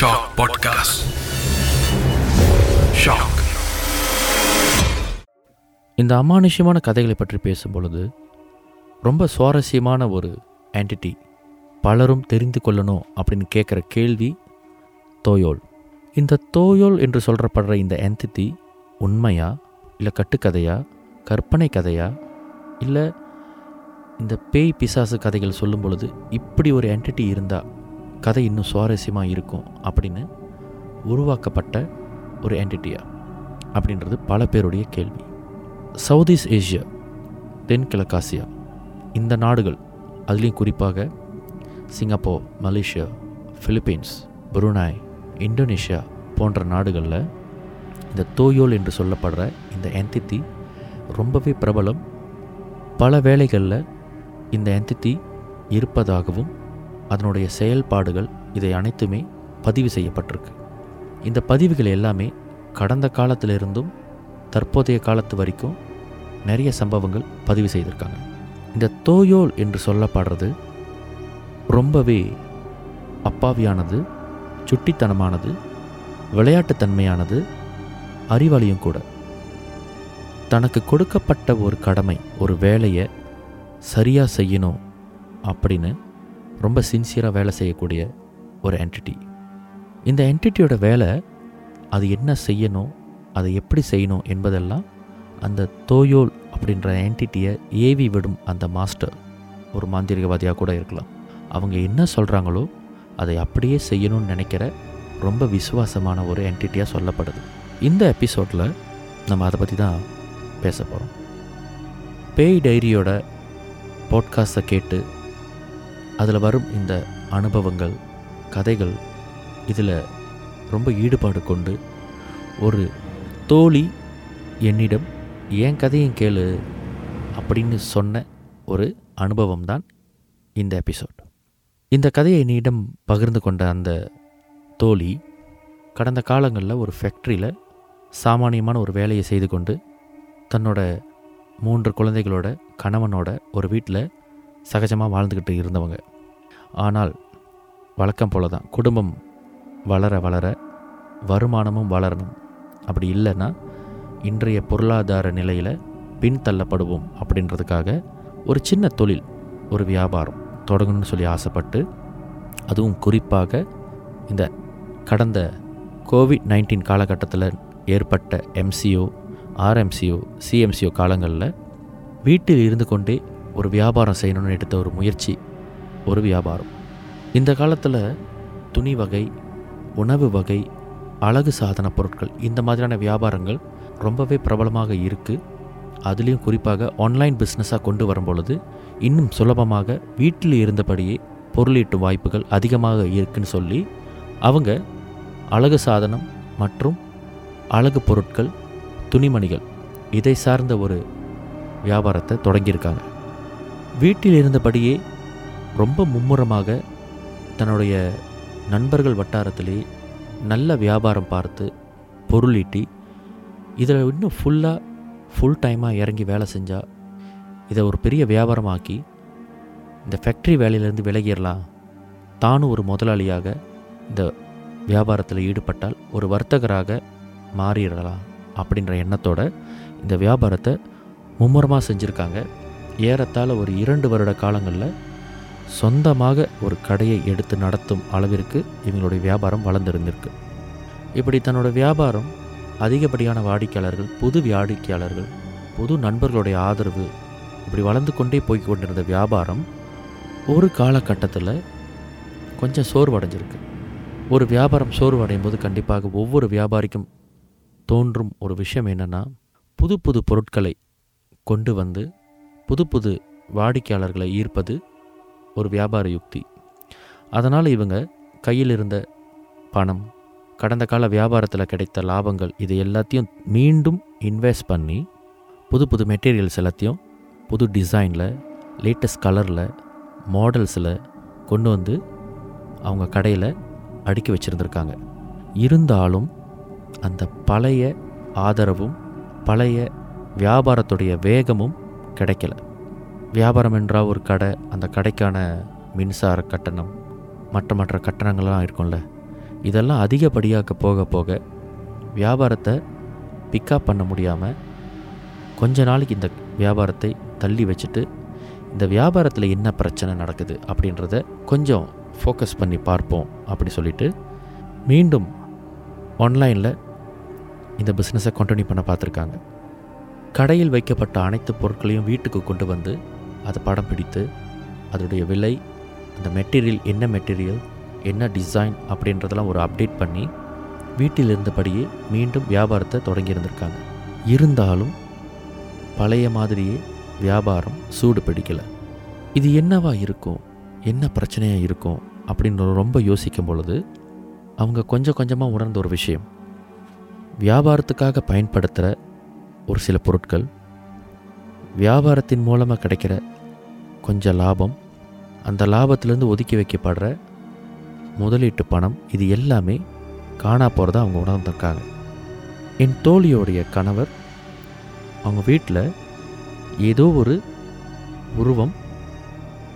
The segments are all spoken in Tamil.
ஷாக் பாட்காஸ்ட் ஷாக் இந்த அமானுஷ்யமான கதைகளை பற்றி பேசும்பொழுது ரொம்ப சுவாரஸ்யமான ஒரு ஆன்டிட்டி பலரும் தெரிந்து கொள்ளணும் அப்படின்னு கேட்குற கேள்வி தோயோல். இந்த தோயோல் என்று சொல்கிறப்படுற இந்த என்டிட்டி உண்மையா இல்லை கட்டுக்கதையா கற்பனை கதையா இல்லை இந்த பேய் பிசாசு கதைகள் சொல்லும் பொழுது இப்படி ஒரு என்டிட்டி இருந்தால் கதை இன்னும் சுவாரஸ்யமாக இருக்கும் அப்படின்னு உருவாக்கப்பட்ட ஒரு என்டிட்டியா அப்படின்றது பல பேருடைய கேள்வி. சவுத் ஈஸ்ட் ஏஷியா தென்கிழக்காசியா இந்த நாடுகள் அதுலேயும் குறிப்பாக Singapore Malaysia Philippines Brunei Indonesia போன்ற நாடுகளில் இந்த தோயோல் என்று சொல்லப்படுற இந்த என்டிட்டி ரொம்பவே பிரபலம். பல வேளைகளில் இந்த என்டிட்டி இருப்பதாகவும் அதனுடைய செயல்பாடுகள் இதை அனைத்துமே பதிவு செய்யப்பட்டிருக்கு. இந்த பதிவுகள் எல்லாமே கடந்த காலத்திலிருந்தும் தற்போதைய காலத்து வரைக்கும் நிறைய சம்பவங்கள் பதிவு செய்திருக்காங்க. இந்த தோயோல் என்று சொல்லப்படுறது ரொம்பவே அப்பாவியானது சுட்டித்தனமானது விளையாட்டுத்தன்மையானது அறிவாளியும் கூட. தனக்கு கொடுக்கப்பட்ட ஒரு கடமை ஒரு வேலையை சரியாக செய்யணும் அப்படின்னு ரொம்ப சின்சியராக வேலை செய்யக்கூடிய ஒரு என்டிட்டி இந்த என்டிட்டியோட வேலை அது என்ன செய்யணும் அதை எப்படி செய்யணும் என்பதெல்லாம் அந்த தோயோல் அப்படின்ற என்டிட்டியை ஏவி விடும் அந்த மாஸ்டர் ஒரு மாந்திரிகவாதியாக கூட இருக்கலாம். அவங்க என்ன சொல்கிறாங்களோ அதை அப்படியே செய்யணும்னு நினைக்கிற ரொம்ப விசுவாசமான ஒரு என்டிட்டியாக சொல்லப்படுது. இந்த எபிசோடில் நம்ம அதை பற்றி தான் பேச போகிறோம் பேய் டைரியோட பாட்காஸ்ட்டை கேட்டு அதில் வரும் இந்த அனுபவங்கள் கதைகள் இதில் ரொம்ப ஈடுபாடு கொண்டு ஒரு தோழி என்னிடம் என் கதையும் கேளு அப்படின்னு சொன்ன ஒரு அனுபவம் தான் இந்த எபிசோட் இந்த கதையை என்னிடம் பகிர்ந்து கொண்ட அந்த தோழி கடந்த காலங்களில் ஒரு ஃபேக்ட்ரியில் சாமானியமான ஒரு வேலையை செய்து கொண்டு தன்னோட மூன்று குழந்தைகளோட கணவனோட ஒரு வீட்டில் சகஜமாக வாழ்ந்துக்கிட்டு இருந்தவங்க. ஆனால் வழக்கம் போல தான் குடும்பம் வளர வளர வருமானமும் வளரணும். அப்படி இல்லைன்னா இன்றைய பொருளாதார நிலையில் பின்தள்ளப்படுவோம் அப்படின்றதுக்காக ஒரு சின்ன தொழில் ஒரு வியாபாரம் தொடங்கணும்னு சொல்லி ஆசைப்பட்டு அதுவும் குறிப்பாக இந்த கடந்த கோவிட் நைன்டீன் காலகட்டத்தில் ஏற்பட்ட எம்சிஓ ஆர்எம்சிஓ சிஎம்சிஓ காலங்களில் வீட்டில் இருந்து கொண்டே ஒரு வியாபாரம் செய்யணும்னு எடுத்த ஒரு முயற்சி ஒரு வியாபாரம். இந்த காலத்தில் துணி வகை உணவு வகை அழகு சாதன பொருட்கள் இந்த மாதிரியான வியாபாரங்கள் ரொம்பவே பிரபலமாக இருக்குது அதுலேயும் குறிப்பாக ஆன்லைன் பிஸ்னஸாக கொண்டு வரும் பொழுது இன்னும் சுலபமாக வீட்டில் இருந்தபடியே பொருளீட்டு வாய்ப்புகள் அதிகமாக இருக்குன்னு சொல்லி அவங்க அழகு சாதனம் மற்றும் அழகு பொருட்கள் துணிமணிகள் இதை சார்ந்த ஒரு வியாபாரத்தை தொடங்கியிருக்காங்க. வீட்டில் இருந்தபடியே ரொம்ப மும்முரமாக தன்னுடைய நண்பர்கள் வட்டாரத்திலே நல்ல வியாபாரம் பார்த்து பொருளீட்டி இதில் இன்னும் ஃபுல்லாக ஃபுல் டைமாக இறங்கி வேலை செஞ்சால் இதை ஒரு பெரிய வியாபாரமாக்கி இந்த ஃபேக்ட்ரி வேலையிலேருந்து விலகிடலாம். தானும் ஒரு முதலாளியாக இந்த வியாபாரத்தில் ஈடுபட்டால் ஒரு வர்த்தகராக மாறிடலாம் அப்படின்ற எண்ணத்தோட இந்த வியாபாரத்தை மும்முரமாக செஞ்சுருக்காங்க. ஏறத்தாழ ஒரு இரண்டு வருட காலங்களில் சொந்தமாக ஒரு கடையை எடுத்து நடத்தும் அளவிற்கு இவங்களுடைய வியாபாரம் வளர்ந்துருந்திருக்கு. இப்படி தன்னோட வியாபாரம் அதிகப்படியான வாடிக்கையாளர்கள் புது வாடிக்கையாளர்கள் புது நண்பர்களுடைய ஆதரவு இப்படி வளர்ந்து கொண்டே போய் கொண்டிருந்த வியாபாரம் ஒரு காலகட்டத்தில் கொஞ்சம் சோர்வடைஞ்சிருக்கு. ஒரு வியாபாரம் சோர்வடையும் போது கண்டிப்பாக ஒவ்வொரு வியாபாரிக்கும் தோன்றும் ஒரு விஷயம் என்னென்னா புது புது பொருட்களை கொண்டு வந்து புது புது வாடிக்கையாளர்களை ஈர்ப்பது ஒரு வியாபார யுக்தி. அதனால் இவங்க கையில் இருந்த பணம் கடந்த கால வியாபாரத்தில் கிடைத்த லாபங்கள் இது எல்லாத்தையும் மீண்டும் இன்வெஸ்ட் பண்ணி புது புது மெட்டீரியல்ஸ் எல்லாத்தையும் புது டிசைனில் லேட்டஸ்ட் கலரில் மாடல்ஸில் கொண்டு வந்து அவங்க கடையில் அடுக்கி வச்சுருந்துருக்காங்க. இருந்தாலும் அந்த பழைய ஆதரவும் பழைய வியாபாரத்துடைய வேகமும் கிடைக்கல. வியாபாரம் என்றால் ஒரு கடை அந்த கடைக்கான மின்சார கட்டணம் மற்ற மற்ற கட்டணங்கள்லாம் இருக்கும்ல. இதெல்லாம் அதிகப்படியாக போக போக வியாபாரத்தை பிக்கப் பண்ண முடியாமல் கொஞ்ச நாளைக்கு இந்த வியாபாரத்தை தள்ளி வச்சுட்டு இந்த வியாபாரத்தில் என்ன பிரச்சனை நடக்குது அப்படின்றத கொஞ்சம் ஃபோக்கஸ் பண்ணி பார்ப்போம் அப்படி சொல்லிட்டு மீண்டும் ஆன்லைனில் இந்த பிஸ்னஸை கண்டினியூ பண்ண பார்த்துருக்காங்க. கடையில் வைக்கப்பட்ட அனைத்து பொருட்களையும் வீட்டுக்கு கொண்டு வந்து அதை படம் பிடித்து அதோடைய விலை அந்த மெட்டீரியல் என்ன மெட்டீரியல் என்ன டிசைன் அப்படின்றதெல்லாம் ஒரு அப்டேட் பண்ணி வீட்டில் இருந்தபடியே மீண்டும் வியாபாரத்தை தொடங்கியிருந்திருக்காங்க இருந்தாலும் பழைய மாதிரியே வியாபாரம் சூடு பிடிக்கலை. இது என்னவா இருக்கும்? என்ன பிரச்சனையாக இருக்கும்? அப்படின்னு ரொம்ப யோசிக்கும் பொழுது அவங்க கொஞ்சம் கொஞ்சமாக உணர்ந்த ஒரு விஷயம். வியாபாரத்துக்காக பயன்படுத்துகிற ஒரு சில பொருட்கள் வியாபாரத்தின் மூலமாக கிடைக்கிற கொஞ்சம் லாபம் அந்த லாபத்திலேருந்து ஒதுக்கி வைக்கப்படுற முதலீட்டு பணம் இது எல்லாமே காணா போகிறத அவங்க உணர்ந்திருக்காங்க. என் தோழியோடைய கணவர் அவங்க வீட்டில் ஏதோ ஒரு உருவம்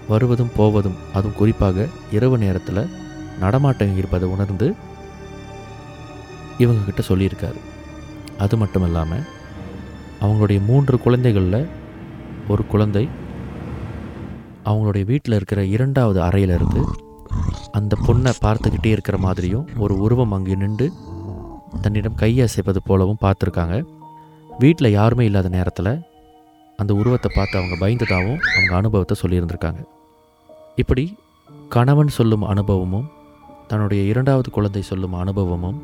வருவதும் போவதும் அதுவும் குறிப்பாக இரவு நேரத்தில் நடமாட்டம் இருப்பதை உணர்ந்து இவங்கக்கிட்ட சொல்லியிருக்காரு. அது மட்டும் இல்லாமல் அவங்களுடைய மூன்று குழந்தைகளில் ஒரு குழந்தை அவங்களுடைய வீட்டில் இருக்கிற இரண்டாவது அறையில் இருந்து அந்த பொண்ணை பார்த்துக்கிட்டே இருக்கிற மாதிரியும் ஒரு உருவம் அங்கே நின்று தன்னிடம் கையசைப்பது போலவும் பார்த்துருக்காங்க. வீட்டில் யாருமே இல்லாத நேரத்தில் அந்த உருவத்தை பார்த்து அவங்க பயந்ததாகவும் அவங்க அனுபவத்தை சொல்லியிருந்திருக்காங்க. இப்படி கணவன் சொல்லும் அனுபவமும் தன்னுடைய இரண்டாவது குழந்தை சொல்லும் அனுபவமும்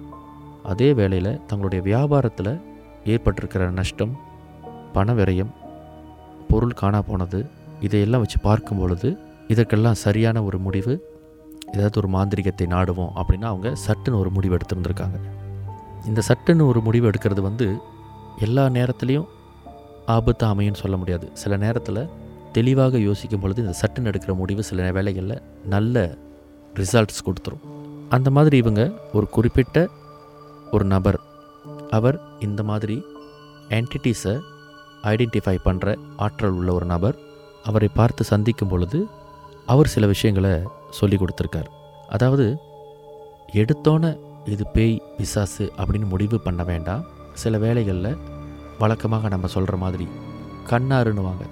அதே வேளையில் தங்களுடைய வியாபாரத்தில் ஏற்பட்டிருக்கிற நஷ்டம் பண விரயம் பொருள் காணா போனது இதையெல்லாம் வச்சு பார்க்கும் பொழுது இதற்கெல்லாம் சரியான ஒரு முடிவு ஏதாவது ஒரு மாந்திரிகத்தை நாடுவோம் அப்படின்னா அவங்க சட்டுன்னு ஒரு முடிவு எடுத்திருந்திருக்காங்க. இந்த சட்டுன்னு ஒரு முடிவு எடுக்கிறது வந்து எல்லா நேரத்துலையும் ஆபத்து அமையும்னு சொல்ல முடியாது. சில நேரத்தில் தெளிவாக யோசிக்கும் பொழுது இந்த சட்டுன்னு எடுக்கிற முடிவு சில வேலைகளில் நல்ல ரிசல்ட்ஸ் கொடுத்துரும். அந்த மாதிரி இவங்க ஒரு குறிப்பிட்ட ஒரு நபர் அவர் இந்த மாதிரி என்டிட்டிஸை ஐடென்டிஃபை பண்ணுற ஆற்றல் உள்ள ஒரு நபர். அவரை பார்த்து சந்திக்கும் பொழுது அவர் சில விஷயங்களை சொல்லி கொடுத்துருக்கார். அதாவது எடுத்தோன்னே இது பேய் பிசாசு அப்படின்னு முடிவு பண்ண வேண்டாம். சில வேளைகளில் வழக்கமாக நம்ம சொல்கிற மாதிரி கண்ணாருன்னுவாங்க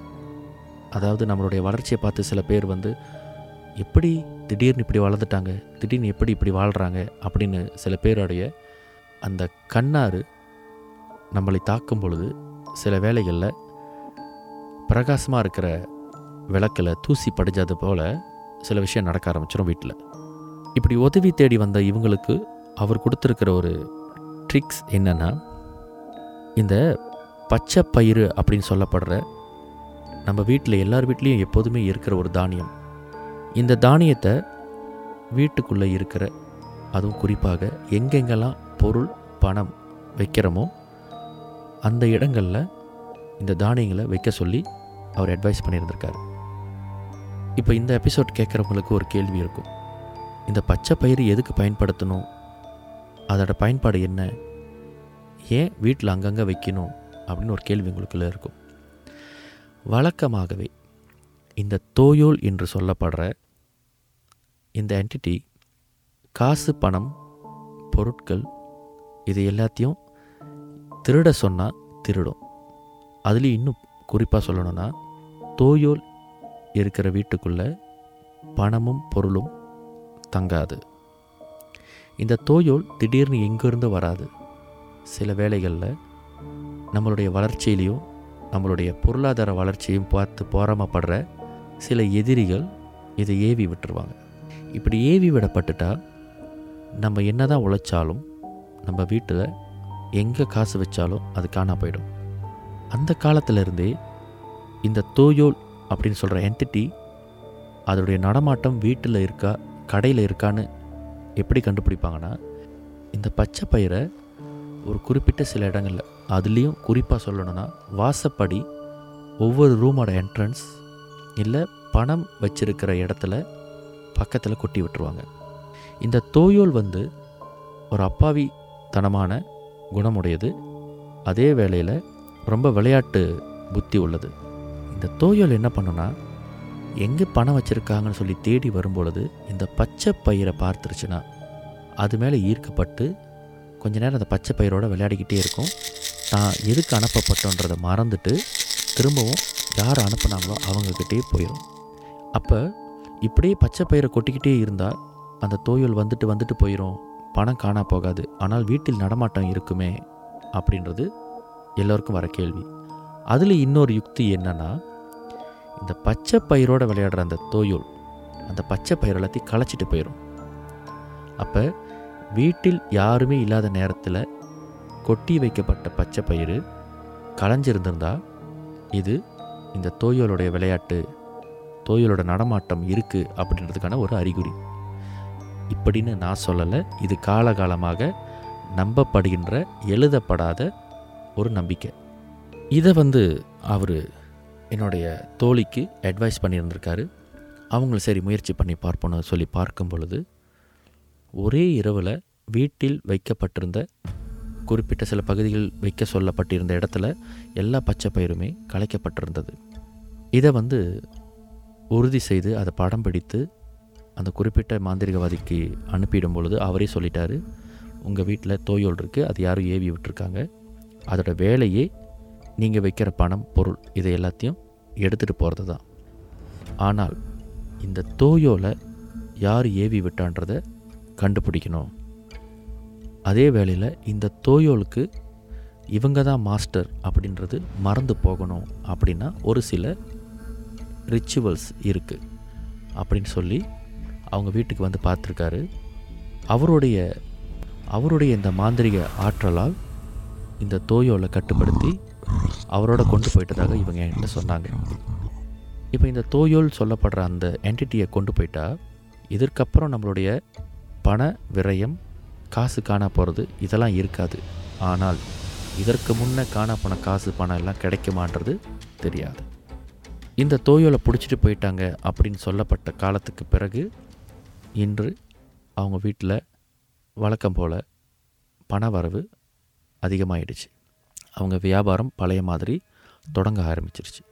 அதாவது நம்மளுடைய வளர்ச்சியை பார்த்து சில பேர் வந்து எப்படி திடீர்னு இப்படி வளர்ந்துட்டாங்க திடீர்னு எப்படி இப்படி வாழ்கிறாங்க அப்படின்னு சில பேருடைய அந்த கண்ணாறு நம்மளை தாக்கும் பொழுது சில வேளைகளில் பிரகாசமாக இருக்கிற விளக்கில் தூசி படிஞ்சது போல் சில விஷயம் நடக்க ஆரம்பிச்சிடும் வீட்டில் இப்படி உதவி தேடி வந்த இவங்களுக்கு அவர் கொடுத்துருக்கிற ஒரு ட்ரிக்ஸ் என்னென்னா இந்த பச்சை பயிறு அப்படின்னு சொல்லப்படுற நம்ம வீட்டில் எல்லார் வீட்லேயும் எப்போதுமே இருக்கிற ஒரு தானியம். இந்த தானியத்தை வீட்டுக்குள்ளே இருக்கிற அதுவும் குறிப்பாக எங்கெங்கெல்லாம் பொருள் பணம் வைக்கிறோமோ அந்த இடங்களில் இந்த தானியங்களை வைக்க சொல்லி அவர் அட்வைஸ் பண்ணியிருந்திருக்காரு. இப்போ இந்த எபிசோட் கேட்குறவங்களுக்கு ஒரு கேள்வி இருக்கும். இந்த பச்சை பயிறு எதுக்கு பயன்படுத்தணும்? அதோட பயன்பாடு என்ன? ஏன் வீட்டில் அங்கங்கே வைக்கணும்? அப்படின்னு ஒரு கேள்வி உங்களுக்குள்ளே இருக்கும். வழக்கமாகவே இந்த தோயோல் என்று சொல்லப்படுற இந்த என்டிட்டி காசு பணம் பொருட்கள் இது எல்லாத்தையும் திருட சொன்னால் திருடும். அதுலேயும் இன்னும் குறிப்பாக சொல்லணும்னா தோயோல் இருக்கிற வீட்டுக்குள்ளே பணமும் பொருளும் தங்காது. இந்த தோயோல் திடீர்னு எங்கேருந்து வராது? சில வேளைகளில் நம்மளுடைய வளர்ச்சியிலையும் நம்மளுடைய பொருளாதார வளர்ச்சியும் பார்த்து போராமப்படுற சில எதிரிகள் இதை ஏவி விட்டுருவாங்க. இப்படி ஏவி விடப்பட்டுட்டால் நம்ம என்ன தான் உழைச்சாலும் நம்ம வீட்டில் எங்கே காசு வச்சாலும் அது காணா போயிடும். அந்த காலத்திலிருந்தே இந்த தோயோல் அப்படின்னு சொல்கிற என்டிட்டி அதோடைய நடமாட்டம் வீட்டில் இருக்கா கடையில் இருக்கான்னு எப்படி கண்டுபிடிப்பாங்கன்னா இந்த பச்சை பயிரை ஒரு குறிப்பிட்ட சில இடங்களில் அதுலேயும் குறிப்பாக சொல்லணும்னா வாசப்படி ஒவ்வொரு ரூமோட என்ட்ரன்ஸ் இல்லை பணம் வச்சிருக்கிற இடத்துல பக்கத்தில் கொட்டி விட்டுருவாங்க. இந்த தோயோல் வந்து ஒரு அப்பாவி தனமான குணமுடையது. அதே வேளையில் ரொம்ப விளையாட்டு புத்தி உள்ளது. இந்த தோயல் என்ன பண்ணுன்னா எங்கே பணம் வச்சுருக்காங்கன்னு சொல்லி தேடி வரும்பொழுது இந்த பச்சை பயிரை பார்த்துருச்சுன்னா அது மேலே ஈர்க்கப்பட்டு கொஞ்ச நேரம் அந்த பச்சை பயிரோட விளையாடிக்கிட்டே இருக்கும். தான் எதுக்கு அனுப்பப்பட்டோன்றதை மறந்துட்டு திரும்பவும் யார் அனுப்புனாங்களோ அவங்கக்கிட்டே போயிடும் அப்போ இப்படியே பச்சை பயிரை கொட்டிக்கிட்டே இருந்தால் அந்த தோயல் வந்துட்டு வந்துட்டு போயிடும் பணம் காணா போகாது. ஆனால் வீட்டில் நடமாட்டம் இருக்குமே? அப்படின்றது எல்லோருக்கும் வர கேள்வி. அதில் இன்னொரு யுக்தி என்னன்னா இந்த பச்சை பயிரோட விளையாடுற அந்த தோயோல் அந்த பச்சை பயிர் எல்லாத்தையும் களைச்சிட்டு போயிடும் அப்போ வீட்டில் யாருமே இல்லாத நேரத்தில் கொட்டி வைக்கப்பட்ட பச்சை பயிர் களைஞ்சிருந்திருந்தா இது இந்த தோயோலுடைய விளையாட்டு தோயலோட நடமாட்டம் இருக்குது அப்படின்றதுக்கான ஒரு அறிகுறி. இப்படின்னு நான் சொல்லலை. இது காலகாலமாக நம்பப்படுகின்ற எழுதப்படாத ஒரு நம்பிக்கை. இதை வந்து அவர் என்னுடைய தோழிக்கு அட்வைஸ் பண்ணியிருந்திருக்காரு அவங்களும் சரி முயற்சி பண்ணி பார்ப்போன்னு சொல்லி பார்க்கும் பொழுது ஒரே இரவில் வீட்டில் வைக்கப்பட்டிருந்த குறிப்பிட்ட சில பகுதிகள் வைக்க சொல்லப்பட்டிருந்த இடத்துல எல்லா பச்சை பயிருமே கலைக்கப்பட்டிருந்தது. இதை வந்து உறுதி செய்து அதை படம் பிடித்து அந்த குறிப்பிட்ட மாந்திரிகவாதிக்கு அனுப்பிடும் பொழுது அவரே சொல்லிட்டாரு உங்கள் வீட்டில் தோயோல் இருக்குது அது யாரும் ஏவி விட்டுருக்காங்க. அதோட வேலையே நீங்கள் வைக்கிற பணம் பொருள் இதை எல்லாத்தையும் எடுத்துகிட்டு போகிறது தான். ஆனால் இந்த தோயோலை யார் ஏவி விட்டான்றதை கண்டுபிடிக்கணும். அதே வேளையில் இந்த தோயோலுக்கு இவங்க தான் மாஸ்டர் அப்படின்றது மறந்து போகணும் அப்படின்னா ஒரு சில ரிச்சுவல்ஸ் இருக்குது அப்படின்னு சொல்லி அவங்க வீட்டுக்கு வந்து பார்த்துருக்காரு. அவருடைய அவருடைய இந்த மாந்திரிக ஆற்றலால் இந்த தோயோலை கட்டுப்படுத்தி அவரோட கொண்டு போயிட்டதாக இவங்க என்கிட்ட சொன்னாங்க. இப்போ இந்த தோயோல் சொல்லப்படுற அந்த என்டிட்டியை கொண்டு போயிட்டா இதற்கப்புறம் நம்மளுடைய பண விரயம் காசு காணா போகிறது இதெல்லாம் இருக்காது. ஆனால் இதற்கு முன்னே காணா போன காசு பணம் எல்லாம் கிடைக்குமான்றது தெரியாது. இந்த தோயோலை பிடிச்சிட்டு போயிட்டாங்க அப்படின்னு சொல்லப்பட்ட காலத்துக்கு பிறகு இன்று அவங்க வீட்டில் வழக்கம் போல் பண வரவு அதிகமாகிடுச்சு அவங்க வியாபாரம் பழைய மாதிரி தொடங்க ஆரம்பிச்சிருச்சு.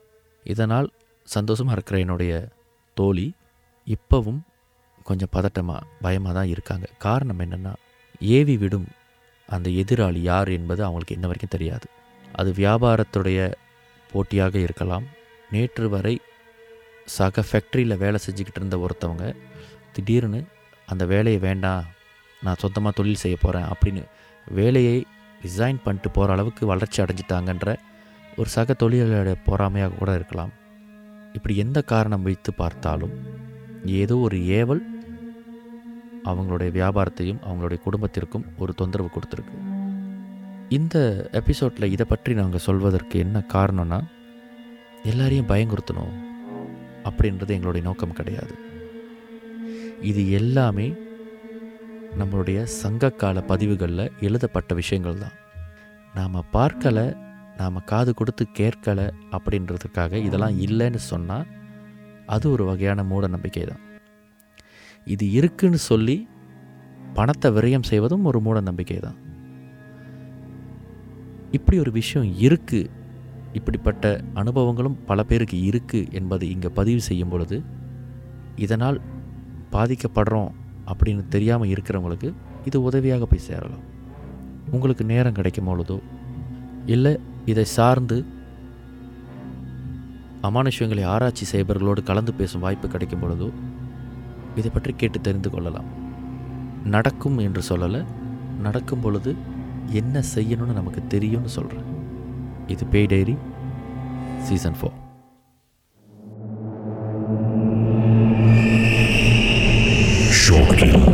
இதனால் சந்தோஷமாக இருக்கிற என்னுடைய தோழி இப்போவும் கொஞ்சம் பதட்டமாக பயமாக தான் இருக்காங்க. காரணம் என்னென்னா ஏவி விடும் அந்த எதிராளி யார் என்பது அவங்களுக்கு இன்ன வரைக்கும் தெரியாது. அது வியாபாரத்துடைய போட்டியாக இருக்கலாம். நேற்று வரை சக ஃபேக்ட்ரியில் வேலை செஞ்சுக்கிட்டு இருந்த ஒருத்தவங்க திடீர்னு அந்த வேலையை வேண்டாம் நான் சொந்தமாக தொழில் செய்ய போகிறேன் அப்படின்னு வேலையை ரிசைன் பண்ணிட்டு போகிற அளவுக்கு வளர்ச்சி அடைஞ்சிட்டாங்கன்ற ஒரு சக தொழிலாளருடைய பொறாமையாக கூட இருக்கலாம். இப்படி எந்த காரணம் வைத்து பார்த்தாலும் ஏதோ ஒரு ஏவல் அவங்களுடைய வியாபாரத்தையும் அவங்களுடைய குடும்பத்திற்கும் ஒரு தொந்தரவு கொடுத்துருக்கு. இந்த எபிசோடில் இதை பற்றி நாங்கள் சொல்வதற்கு என்ன காரணம்னா எல்லாரையும் பயங்குறுத்தணும் அப்படின்றது எங்களுடைய நோக்கம் கிடையாது. இது எல்லாமே நம்மளுடைய சங்ககால பதிவுகளில் எழுதப்பட்ட விஷயங்கள் தான் நாம் பார்க்கலை நாம் காது கொடுத்து கேட்கலை அப்படின்றதுக்காக இதெல்லாம் இல்லைன்னு சொன்னால் அது ஒரு வகையான மூட நம்பிக்கை தான் இது இருக்குன்னு சொல்லி பணத்தை விரயம் செய்வதும் ஒரு மூட நம்பிக்கை தான் இப்படி ஒரு விஷயம் இருக்குது இப்படிப்பட்ட அனுபவங்களும் பல பேருக்கு இருக்குது என்பதை இங்கே பதிவு செய்யும் பொழுது இதனால் பாதிக்கப்படுறோம் அப்படின்னு தெரியாமல் இருக்கிறவங்களுக்கு இது உதவியாக போய் சேரலாம். உங்களுக்கு நேரம் கிடைக்கும் பொழுதோ இல்லை இதை சார்ந்து அமானுஷ்யங்களை ஆராய்ச்சி செய்பவர்களோடு கலந்து பேசும் வாய்ப்பு கிடைக்கும் பொழுதோ இதை பற்றி கேட்டு தெரிந்து கொள்ளலாம். நடக்கும் என்று சொல்லலை நடக்கும் பொழுது என்ன செய்யணும்னு நமக்கு தெரியும்னு சொல்கிறேன் இது பேய் டைரி சீசன் ஃபோர். Gracias.